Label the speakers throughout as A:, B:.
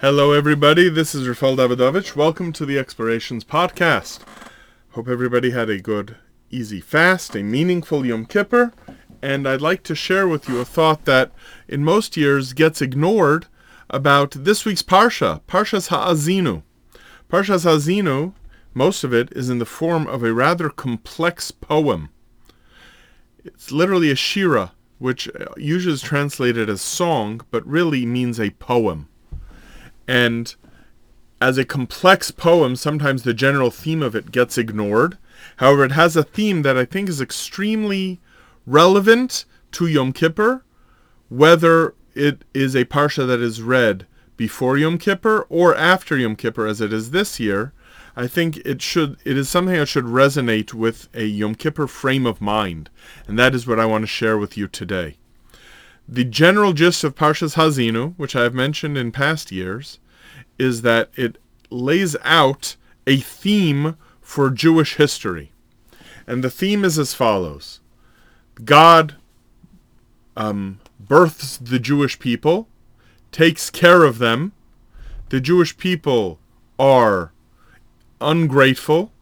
A: Hello, everybody. This is Rafael Davidovich. Welcome to the Explorations Podcast. Hope everybody had a good, easy fast, a meaningful Yom Kippur, and I'd like to share with you a thought that in most years gets ignored about this week's Parsha, Parshas Ha'azinu. Parshas Ha'azinu, most of it is in the form of a rather complex poem. It's literally a shira, which uh, usually is translated as song, but really means a poem. And as a complex poem, sometimes the general theme of it gets ignored. However, it has a theme that I think is extremely relevant to Yom Kippur, whether it is a parsha that is read before Yom Kippur or after Yom Kippur, as it is this year. I think it should it is something that should resonate with a Yom Kippur frame of mind, and that is what I want to share with you today. The general gist of Parshas Ha'azinu, which I have mentioned in past years, is that it lays out a theme for Jewish history. And the theme is as follows God um, births the Jewish people, takes care of them. The Jewish people are ungrateful.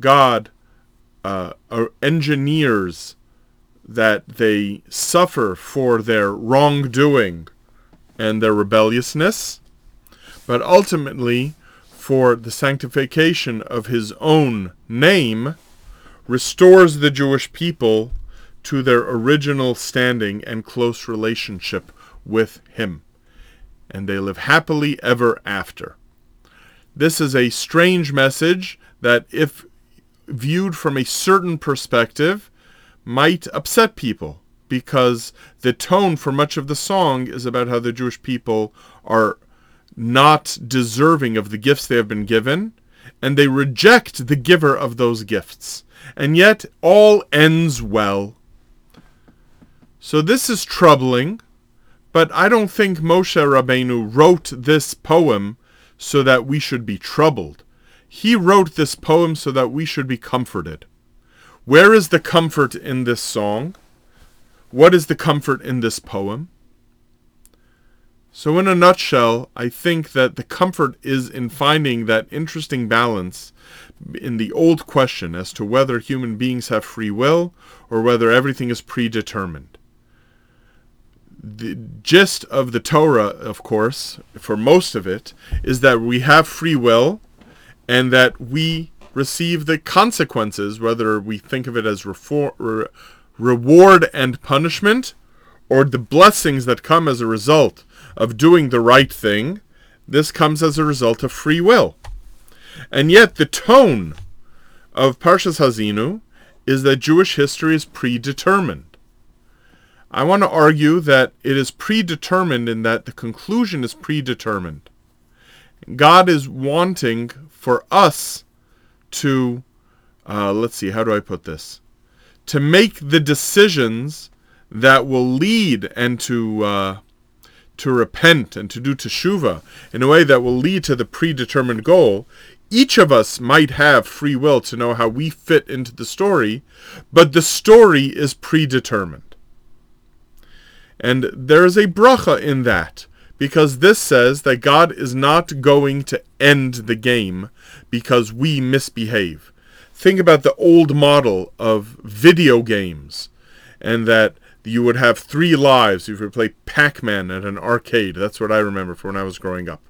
A: God uh, engineers that they suffer for their wrongdoing and their rebelliousness, but ultimately for the sanctification of his own name, restores the Jewish people to their original standing and close relationship with him. And they live happily ever after. This is a strange message that, if viewed from a certain perspective, might upset people because the tone for much of the song is about how the Jewish people are not deserving of the gifts they have been given, and they reject the giver of those gifts. And yet, all ends well. So this is troubling, but I don't think Moshe Rabbeinu wrote this poem so that we should be troubled. He wrote this poem so that we should be comforted. Where is the comfort in this song? What is the comfort in this poem? So, in a nutshell, I think that the comfort is in finding that interesting balance in the old question as to whether human beings have free will or whether everything is predetermined. The gist of the Torah, of course, for most of it, is that we have free will and that we receive the consequences, whether we think of it as refor- re- reward and punishment, or the blessings that come as a result of doing the right thing. This comes as a result of free will. And yet, the tone of Parshas Ha'azinu is that Jewish history is predetermined. I want to argue that it is predetermined in that the conclusion is predetermined. God is wanting for us to, uh, let's see, how do I put this? To make the decisions that will lead and to uh, to repent and to do teshuva in a way that will lead to the predetermined goal. Each of us might have free will to know how we fit into the story, but the story is predetermined. And there is a bracha in that because this says that God is not going to end the game because we misbehave. Think about the old model of video games and that you would have three lives if you play Pac-Man at an arcade. That's what I remember from when I was growing up.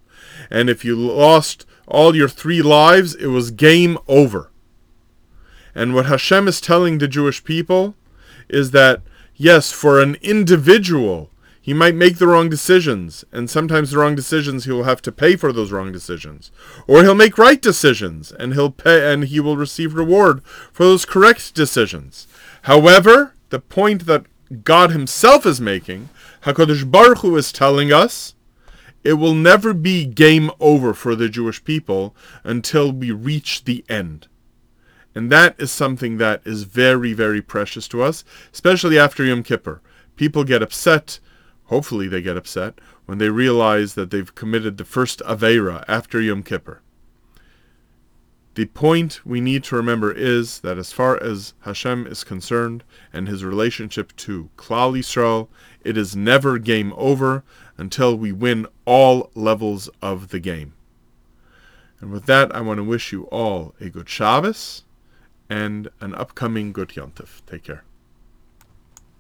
A: And if you lost all your three lives, it was game over. And what Hashem is telling the Jewish people is that, yes, for an individual, he might make the wrong decisions, and sometimes the wrong decisions he will have to pay for those wrong decisions. Or he'll make right decisions, and he'll pay and he will receive reward for those correct decisions. However, the point that God himself is making, HaKadosh Baruch Hu is telling us, it will never be game over for the Jewish people until we reach the end. And that is something that is very, very precious to us, especially after Yom Kippur. People get upset hopefully they get upset, when they realize that they've committed the first Aveira after Yom Kippur. The point we need to remember is that as far as Hashem is concerned and his relationship to Klal Yisrael, it is never game over until we win all levels of the game. And with that, I want to wish you all a good Shabbos and an upcoming good Yontif. Take care.